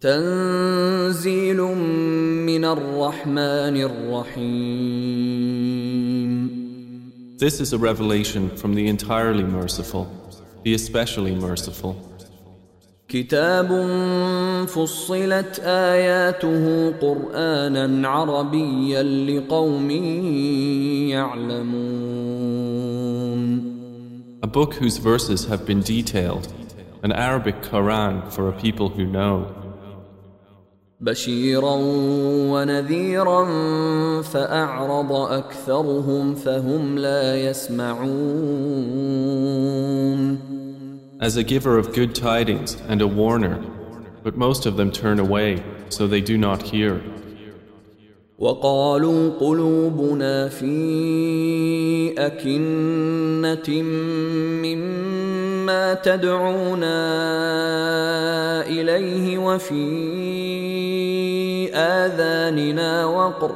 تنزيل من الرحمن الرحيم This is a revelation from the entirely merciful, the especially merciful. كتاب فصلت آياته قرآنا عربيا لقوم يعلمون A book whose verses have been detailed, an Arabic Quran for a people who know. بشيرا ونذيرا فأعرض أكثرهم فهم لا يسمعون As a giver of good tidings and a warner, but most of them turn away, so they do not hear. وقالوا قلوبنا في أكنة مما تدعونا إليه وفي آذاننا وقر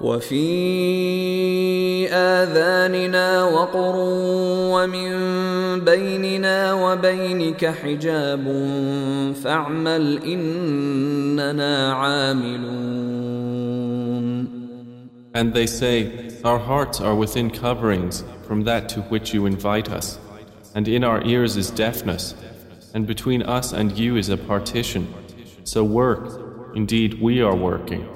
وفي آذاننا وقر ومن بيننا وبينك حجاب فاعمل إننا عاملون. And they say, Our hearts are within coverings from that to which you invite us, and in our ears is deafness, and between us and you is a partition. So work, indeed we are working.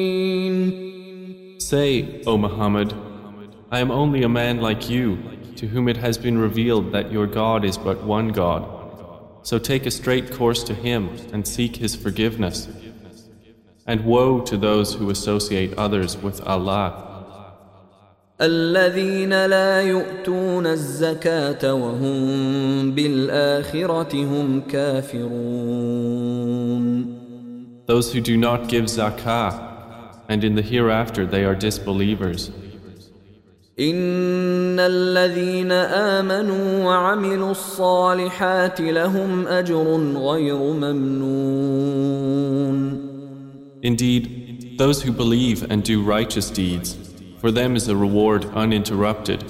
Say, O Muhammad, I am only a man like you, to whom it has been revealed that your God is but one God. So take a straight course to Him and seek His forgiveness. And woe to those who associate others with Allah. الذين لا يؤتون الزكاة وهم بالآخرة هم كافرون Those who do not give zakah, and in the hereafter they are disbelievers. إن الذين آمنوا وعملوا الصالحات لهم أجر غير ممنون Indeed, those who believe and do righteous deeds, for them is a reward uninterrupted.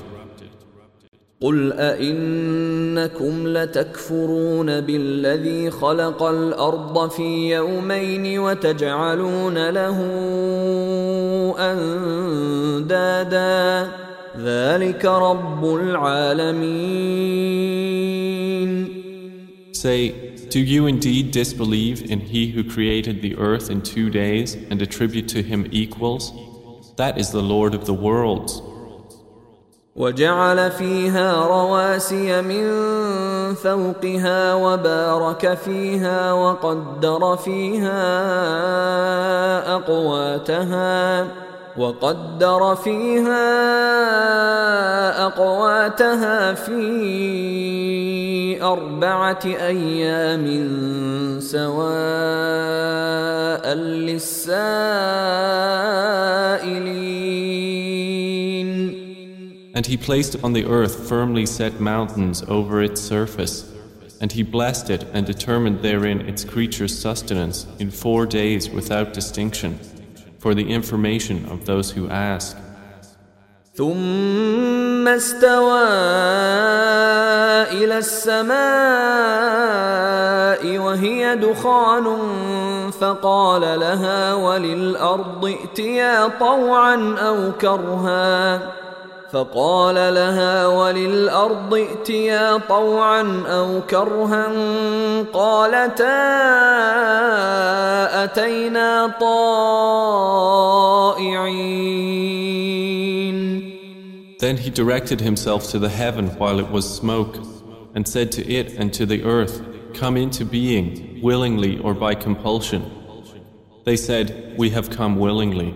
قل أئنكم لتكفرون بالذي خلق الأرض في يومين وتجعلون له أندادا ذلك رب العالمين Say, do you indeed disbelieve in He who created the earth in two days and attribute to Him equals? That is the Lord of the worlds. وجعل فيها رواسي من فوقها وبارك فيها وقدر فيها أقواتها وقدر فيها أقواتها في أربعة أيام سواء للسائلين. And He placed on the earth firmly set mountains over its surface, and He blessed it and determined therein its creatures' sustenance in four days without distinction, for the information of those who ask. ثم استوى إلى السماء وهي دخان فقال لها وللأرض ائتيا طوعا أو كرها فقال لها وللارض ائتيا طوعا او كرها قالتا اتينا طائعين Then he directed himself to the heaven while it was smoke and said to it and to the earth, Come into being, willingly or by compulsion. They said, We have come willingly.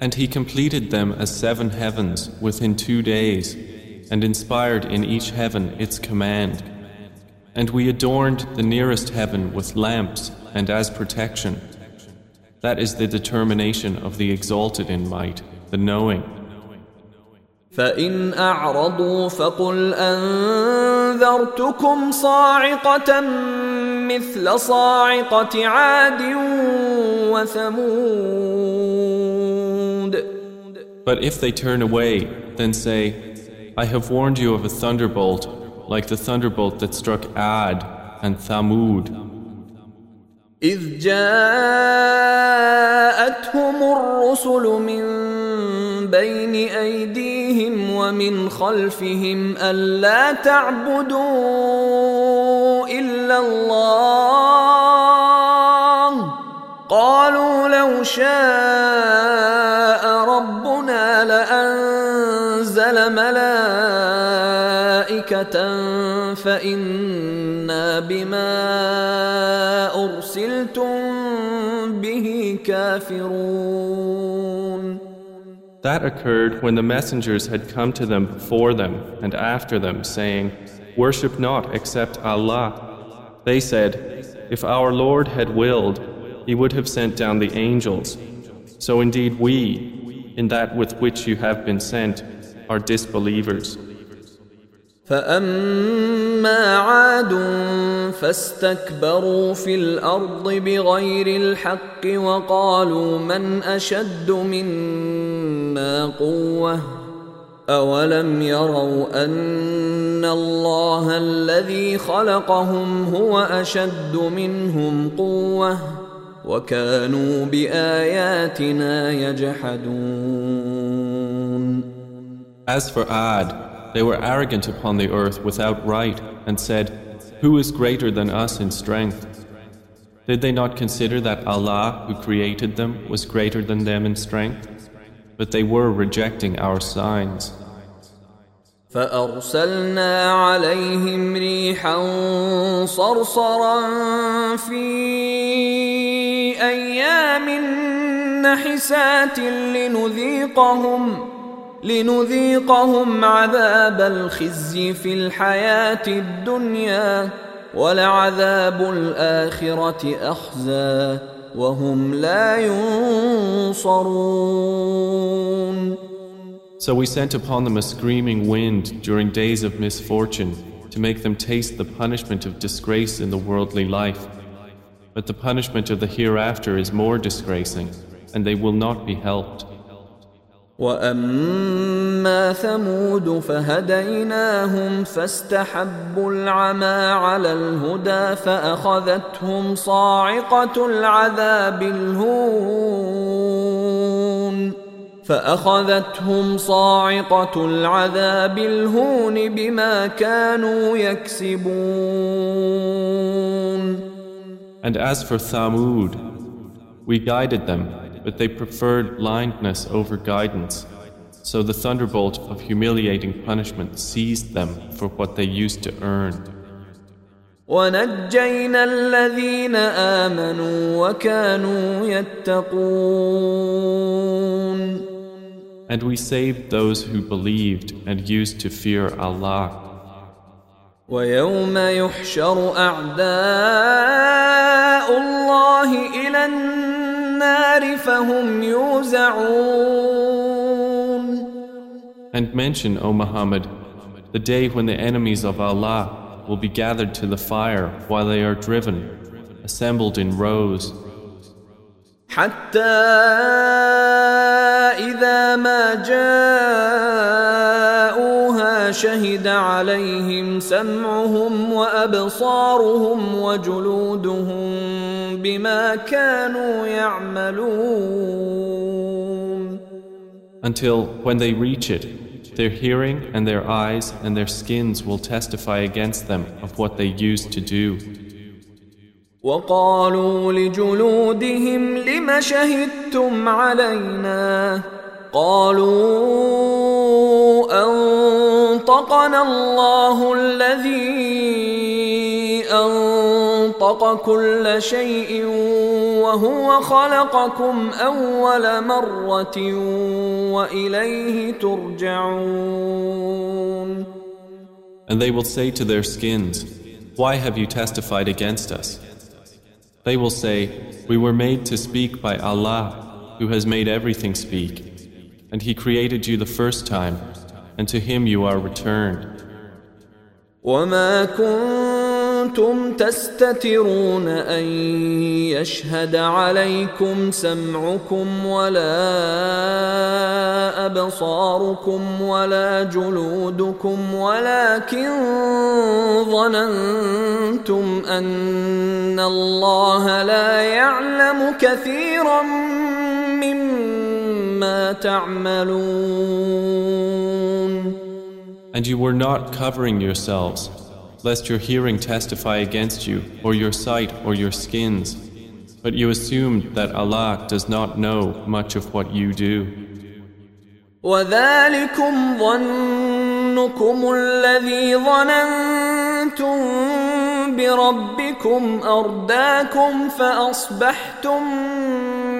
And he completed them as seven heavens within two days, and inspired in each heaven its command. And we adorned the nearest heaven with lamps and as protection. That is the determination of the exalted in might, the knowing. فإن أعرضوا فقل أنذرتكم صاعقة مثل صاعقة عاد وثمود But if they turn away, then say, I have warned you of a thunderbolt, like the thunderbolt that struck Ad and Thamud. إذ جاءتهم الرسل من بين أيديهم ومن خلفهم ألا تعبدوا إلا الله قالوا لو شاء ربنا لأنزل ملائكة فإنا بما أرسلتم به كافرون That occurred when the messengers had come to them before them and after them, saying, Worship not except Allah. They said, If our Lord had willed, He would have sent down the angels. So indeed we, in that with which you have been sent, are disbelievers. فأما عاد فاستكبروا في الأرض بغير الحق وقالوا من أشد منا قوة أولم يروا أن الله الذي خلقهم هو أشد منهم قوة وكانوا بآياتنا يجحدون As for Ad, they were arrogant upon the earth without right and said, Who is greater than us in strength? Did they not consider that Allah, who created them, was greater than them in strength? But they were rejecting our signs. فأرسلنا عليهم ريحا صرصرا في أيام نحسات لنذيقهم لنذيقهم عذاب الخزي في الحياة الدنيا ولعذاب الآخرة أخزى وهم لا ينصرون So we sent upon them a screaming wind during days of misfortune to make them taste the punishment of disgrace in the worldly life. But the punishment of the hereafter is more disgracing, and they will not be helped. واما ثمود فهديناهم فاستحبوا العمى على الهدى فاخذتهم صاعقه العذاب الهون فاخذتهم صاعقه العذاب الهون بما كانوا يكسبون And as for Thamud, we guided them, but they preferred blindness over guidance. So the thunderbolt of humiliating punishment seized them for what they used to earn. ونجينا الذين امنوا وكانوا يتقون And we saved those who believed and used to fear Allah. ويوم يحشر اعداء الله إلى النار فهم يوزعون And mention, O Muhammad, the day when the enemies of Allah will be gathered to the fire while they are driven, assembled in rows. حتى اذا ما جاءوها ما شهد عليهم سمعهم وابصارهم وجلودهم بما كانوا يعملون Until when they reach it, their hearing and their eyes and their skins will testify against them of what they used to do. وقالوا لجلودهم لم شهدتم علينا قالوا أنطقنا الله الذي أنطق كل شيء وهو خلقكم أول مرة وإليه ترجعون And they will say to their skins, Why have you testified against us? They will say, We were made to speak by Allah, who has made everything speak, and He created you the first time, and to Him you are returned. كنتم تستترون أن يشهد عليكم سمعكم ولا أبصاركم ولا جلودكم ولكن ظننتم أن الله لا يعلم كثيرا مما تعملون. And you were not covering yourselves, lest your hearing testify against you, or your sight, or your skins. But you assumed that Allah does not know much of what you do. وذلكم ظنكم الذي ظننتم بربكم ارداكم فاصبحتم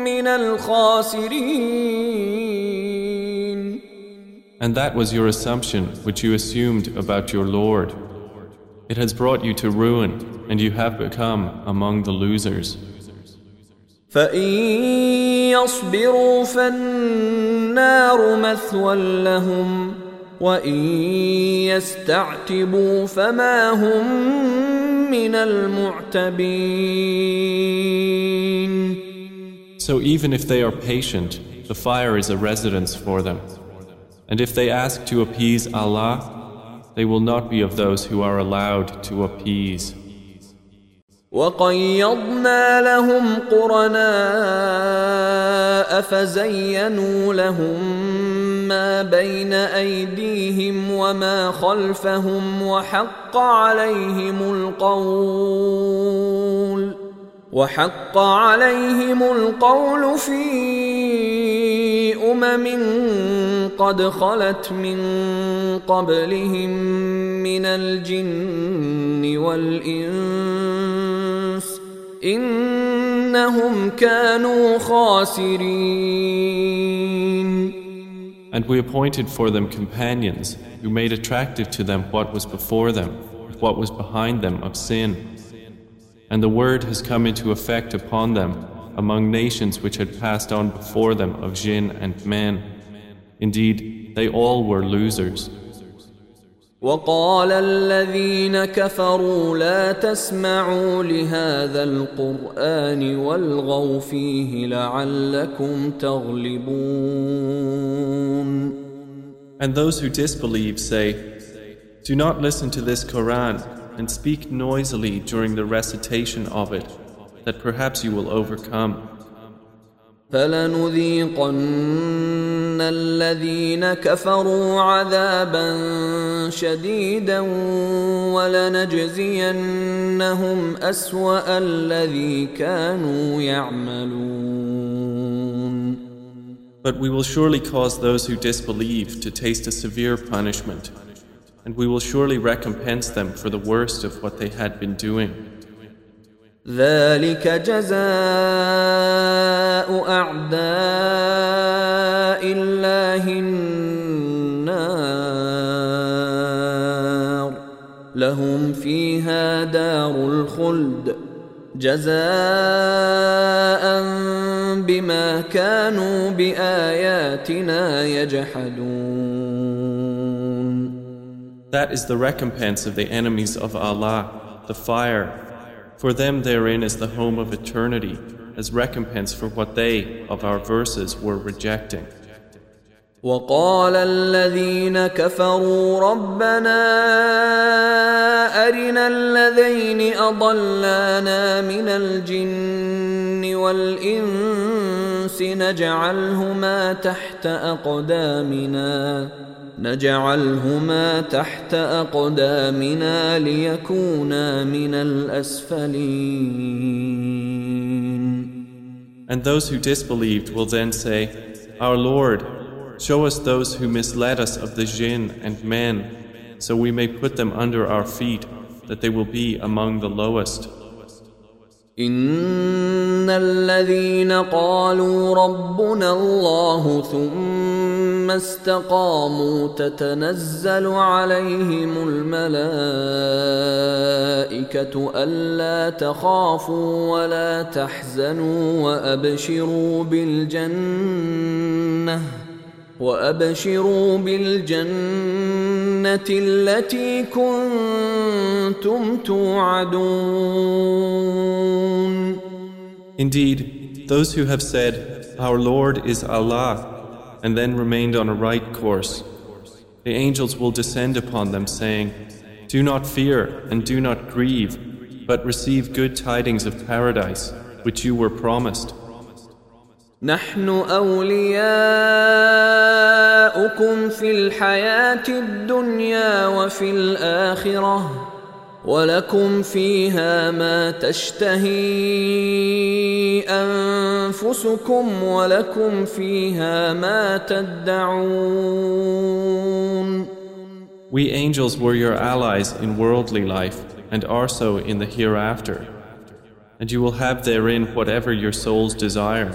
من الخاسرين And that was your assumption which you assumed about your Lord. It has brought you to ruin, and you have become among the losers. فإن يصبروا فالنار مثوى لهم وإن يستعتبوا فما هم من المعتبين So even if they are patient, the fire is a residence for them. And if they ask to appease Allah, they will not be of those who are allowed to appease. وقيضنا لهم قرناء فزينوا لهم ما بين أيديهم وما خلفهم وحق عليهم القول وحق عليهم القول في امم قد خلت من قبلهم من الجن والانس انهم كانوا خاسرين And we appointed for them companions who made attractive to them what was before them, what was behind them of sin. And the word has come into effect upon them among nations which had passed on before them of jinn and men. Indeed, they all were losers. وقال الذين كفروا لا تسمعوا لهذا القران والغوا فيه لعلكم تغلبون And those who disbelieve say, Do not listen to this Quran and speak noisily during the recitation of it, that perhaps you will overcome. فلنذيقن الذين كفروا عذابا شديدا ولنجزينهم اسوا الذي كانوا يعملون But we will surely cause those who disbelieve to taste a severe punishment, and we will surely recompense them for the worst of what they had been doing. ذلك جزاء أعداء الله النار. لهم فيها دار الخلد. جزاء بما كانوا بآياتنا يجحدون. That is the recompense of the enemies of Allah, the fire. For them therein is the home of eternity, as recompense for what they, of our verses, were rejecting. وقال الذين كفروا ربنا أرنا الذين أضلانا من الجن والإنس نجعلهما تحت أقدامنا نجعلهما تحت أقدامنا ليكونا من الأسفلين And those who disbelieved will then say, Our Lord, show us those who misled us of the jinn and men, so we may put them under our feet, that they will be among the lowest. إن الذين قالوا ربنا الله ثم استقاموا تتنزل عليهم الملائكة ألا تخافوا ولا تحزنوا وأبشروا بالجنة وأبشروا بالجنة التي كنتم توعدون. Indeed, those who have said, Our Lord is Allah, and then remained on a right course, the angels will descend upon them, saying, Do not fear and do not grieve, but receive good tidings of paradise, which you were promised. نحن أولياؤكم في الحياة الدنيا وفي الآخرة ولكم فيها ما تشتهي أنفسكم ولكم فيها ما تدعون We angels were your allies in worldly life, and are so in the hereafter. And you will have therein whatever your souls desire,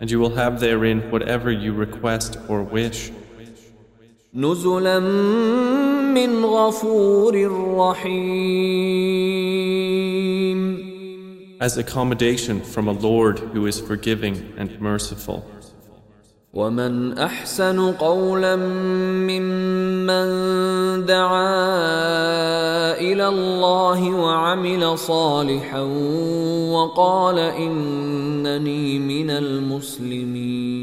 and you will have therein whatever you request or wish. نزلا من غفور رحيم As accommodation from a Lord who is forgiving and merciful. ومن احسن قولا ممن دعا إلى الله وعمل صالحا وقال انني من المسلمين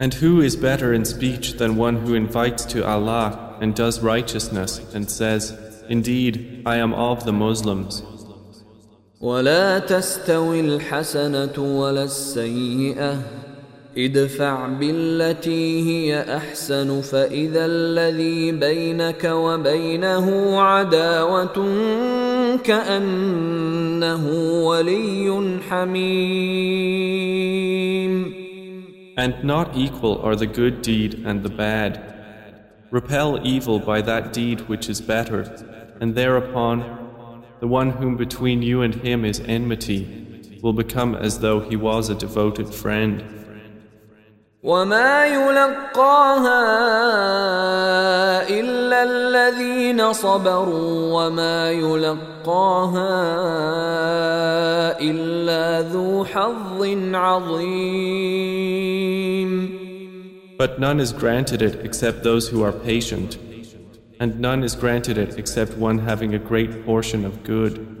And who is better in speech than one who invites to Allah and does righteousness and says, Indeed, I am of the Muslims. ولا تستوي الحسنه ولا السيئه ادفع بالتي هي احسن فاذا الذي بينك وبينه عداوه كانه ولي حميم and not equal are the good deed and the bad. Repel evil by that deed which is better, and thereupon the one whom between you and him is enmity will become as though he was a devoted friend. وما يلقاها الا الذين صبروا وما يلقاها الا ذو حظ عظيم But none is granted it except those who are patient, and none is granted it except one having a great portion of good.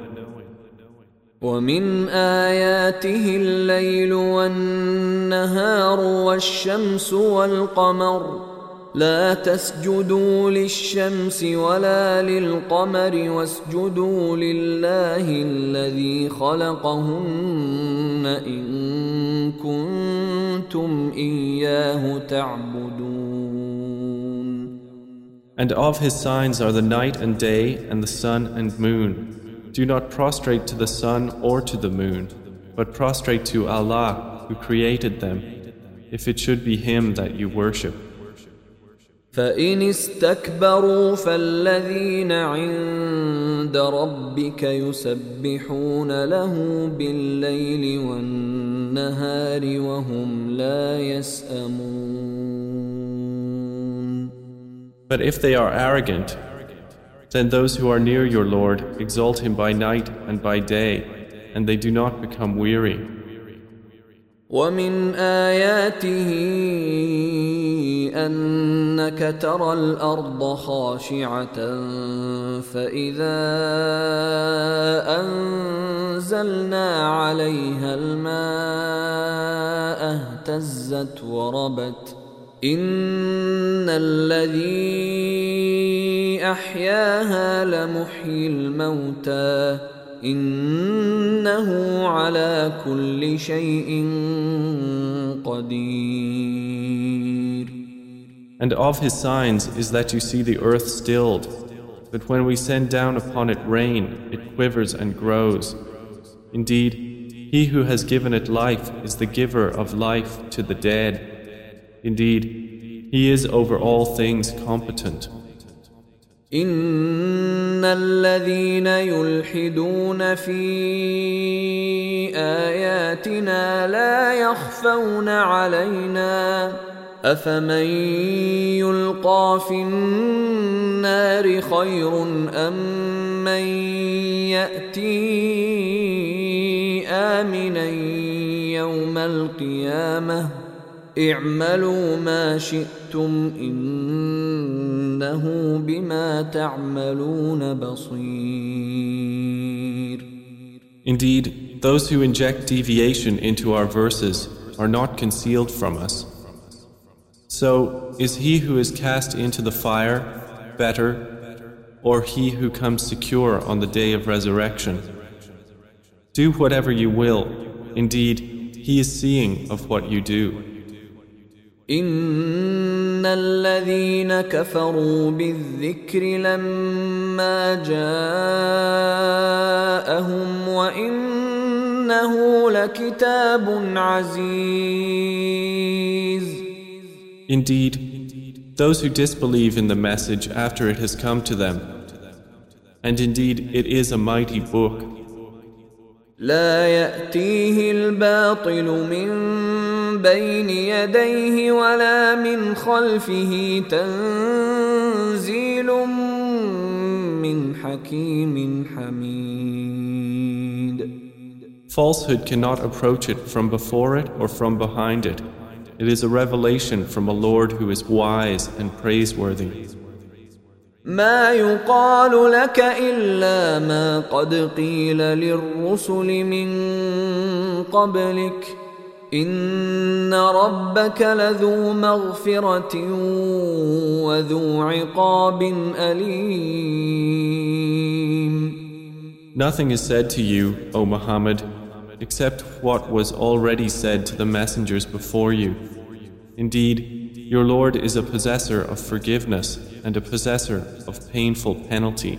ومن آياته الليل والنهار والشمس والقمر لا تسجدوا للشمس ولا للقمر واسجدوا لله الذي خلقهن إن كنتم إياه تعبدون And of His signs are the night and day and the sun and moon. Do not prostrate to the sun or to the moon, but prostrate to Allah who created them, if it should be Him that you worship. فإن استكبروا فالذين عند ربك يسبحون له بالليل والنهار وهم لا يسأمون But if they are arrogant, then those who are near your Lord exalt him by night and by day, and they do not become weary. ومن آياته أنك ترى الأرض خاشعة فإذا أنزلنا عليها الماء اهتزت وربت إن الذي أحياها لمحيي الموتى إنه على كل شيء قدير And of his signs is that you see the earth stilled, but when we send down upon it rain, it quivers and grows. Indeed, he who has given it life is the giver of life to the dead. Indeed, he is over all things competent. إن الذين يلحدون في آياتنا لا يخفون علينا أفمن يلقى في النار خير أم من يأتي آمنا يوم القيامة اعملوا ما شئتم إنه بما تعملون بصير Indeed, those who inject deviation into our verses are not concealed from us. So, is he who is cast into the fire better, or he who comes secure on the day of resurrection? Do whatever you will. Indeed, he is seeing of what you do. إن الذين كفروا بالذكر لما جاءهم وإنه لكتاب عزيز Indeed, those who disbelieve in the message after it has come to them, and indeed it is a mighty book, لا يأتيه الباطل من بين يديه ولا من خلفه تنزيل من حكيم حميد falsehood cannot approach it from before it or from behind it. It is a revelation from a Lord who is wise and praiseworthy. ما يقال لك إلا ما قد قيل للرسل من قبلك إن ربك لذو مغفرة وذو عقاب أليم Nothing is said to you, O Muhammad, except what was already said to the messengers before you. Indeed, your Lord is a possessor of forgiveness and a possessor of painful penalty.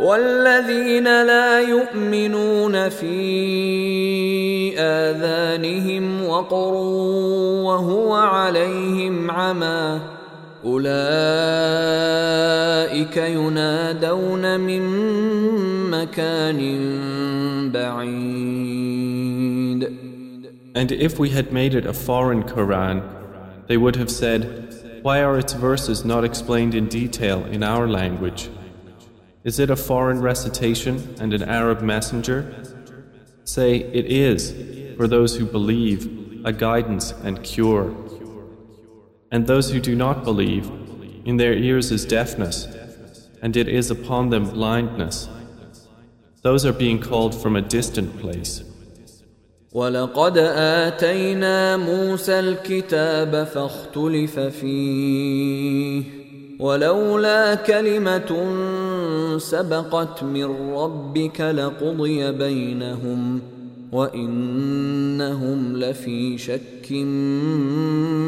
والذين لا يؤمنون في آذانهم وقر وهو عليهم عمى أولئك ينادون من مكان بعيد And if we had made it a foreign Quran, they would have said, Why are its verses not explained in detail in our language? Is it a foreign recitation and an Arab messenger? Say, It is, for those who believe, a guidance and cure. And those who do not believe, in their ears is deafness, and it is upon them blindness. Those are being called from a distant place. ولقد آتينا موسى الكتاب فاختلف فيه ولولا كلمة سبقت من ربك لقضي بينهم وإنهم لفي شك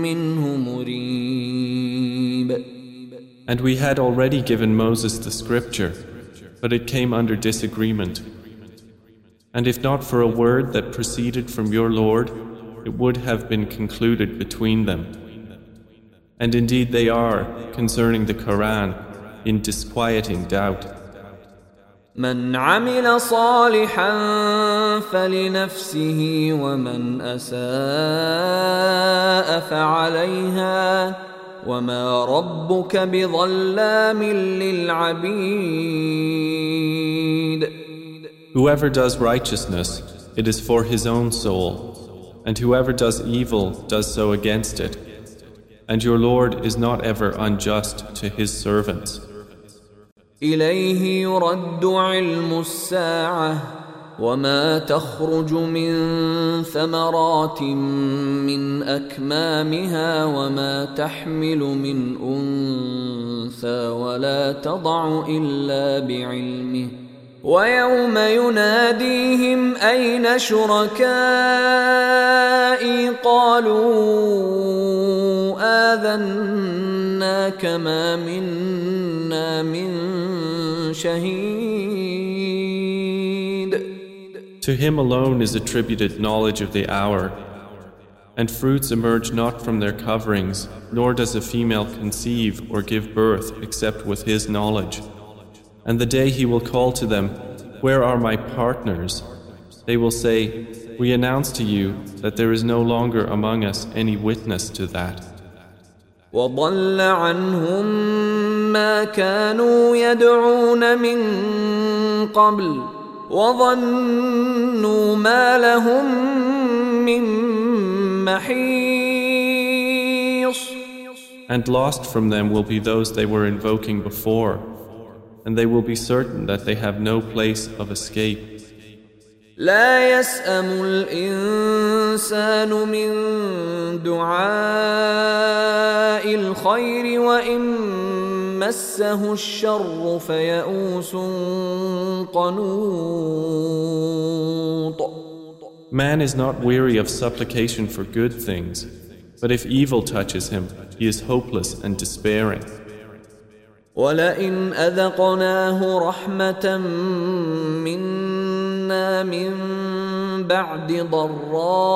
منه مريب And we had already given Moses the scripture, but it came under disagreement. And if not for a word that proceeded from your Lord, it would have been concluded between them. And indeed they are, concerning the Quran, in disquieting doubt. من عمل صالحا فلنفسه ومن اساء فعليها وما ربك بظلام للعبيد Whoever does righteousness, it is for his own soul, and whoever does evil does so against it. And your Lord is not ever unjust to his servants. إليه يرد علم الساعة وما تخرج من ثمرات من أكمامها وما تحمل من أنثى ولا تضع إلا بعلمه. ويوم يناديهم أين شركائي؟ قالوا آذناك ما منا من شهيد To him alone is attributed knowledge of the hour, and fruits emerge not from their coverings, nor does a female conceive or give birth except with his knowledge. And the day he will call to them, Where are my partners? They will say, We announce to you that there is no longer among us any witness to that. وضل عنهم ما كانوا يدعون من قبل وظنوا ما لهم من محيص And lost from them will be those they were invoking before and they will be certain that they have no place of escape. لا يسأم الإنسان من دعاء الخير وإن مسه الشر فيئوس قنوط Man is not weary of supplication for good things, but if evil touches him, he is hopeless and despairing. ولئن اذقناه رحمه منا من بعد ضراء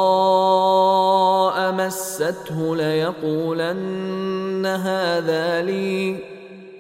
مسته ليقولن هذا لي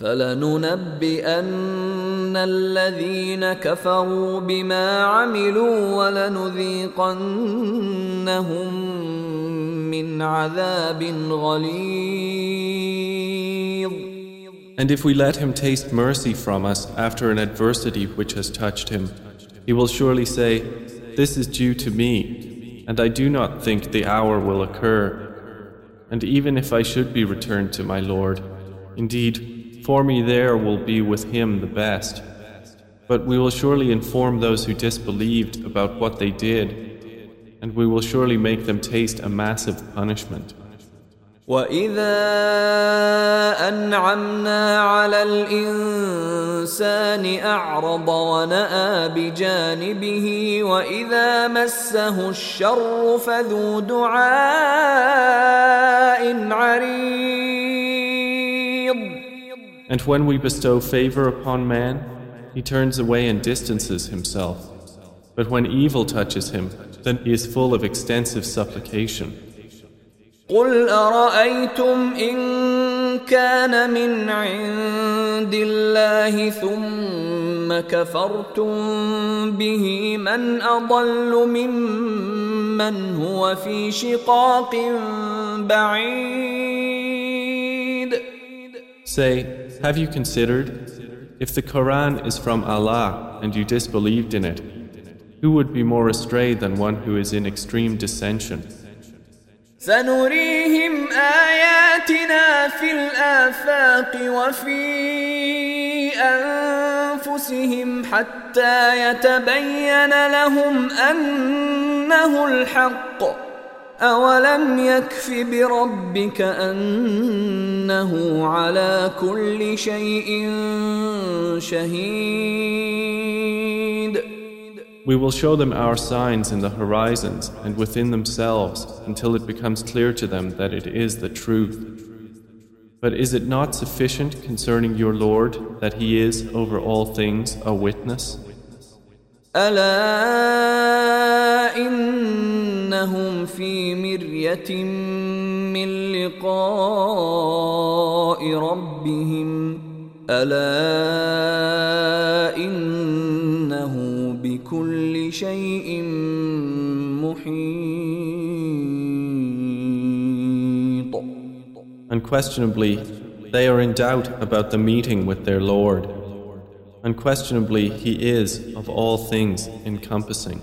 فلننبئن الذين كفروا بما عملوا ولنذيقنهم من عذاب غليظ And if we let him taste mercy from us after an adversity which has touched him, he will surely say, This is due to me, and I do not think the hour will occur. And even if I should be returned to my Lord, indeed, for me there will be with him the best. But we will surely inform those who disbelieved about what they did, and we will surely make them taste a massive punishment. وإذا أنعمنا على الإنسان أعرض ونأى بجانبه وإذا مسه الشر فذو دعاء عريض And when we bestow favor upon man, he turns away and distances himself. But when evil touches him, then he is full of extensive supplication. قل أرأيتم إن كان من عند الله ثم كفرتم به من أضل ممن هو في شقاق بعيد Say, have you considered, if the Quran is from Allah and you disbelieved in it, who would be more astray than one who is in extreme dissension? سنريهم آياتنا في الآفاق وفي أنفسهم حتى يتبين لهم أنه الحق أولم يكف بربك أن إنه على كل شيء شهيد We will show them our signs in the horizons and within themselves until it becomes clear to them that it is the truth. But is it not sufficient concerning your Lord that He is over all things a witness? ألا إنهم في مرية من لقاء ربهم ألا إنه بكل شيء محيط Unquestionably, they are in doubt about the meeting with their Lord. Unquestionably, He is of all things encompassing.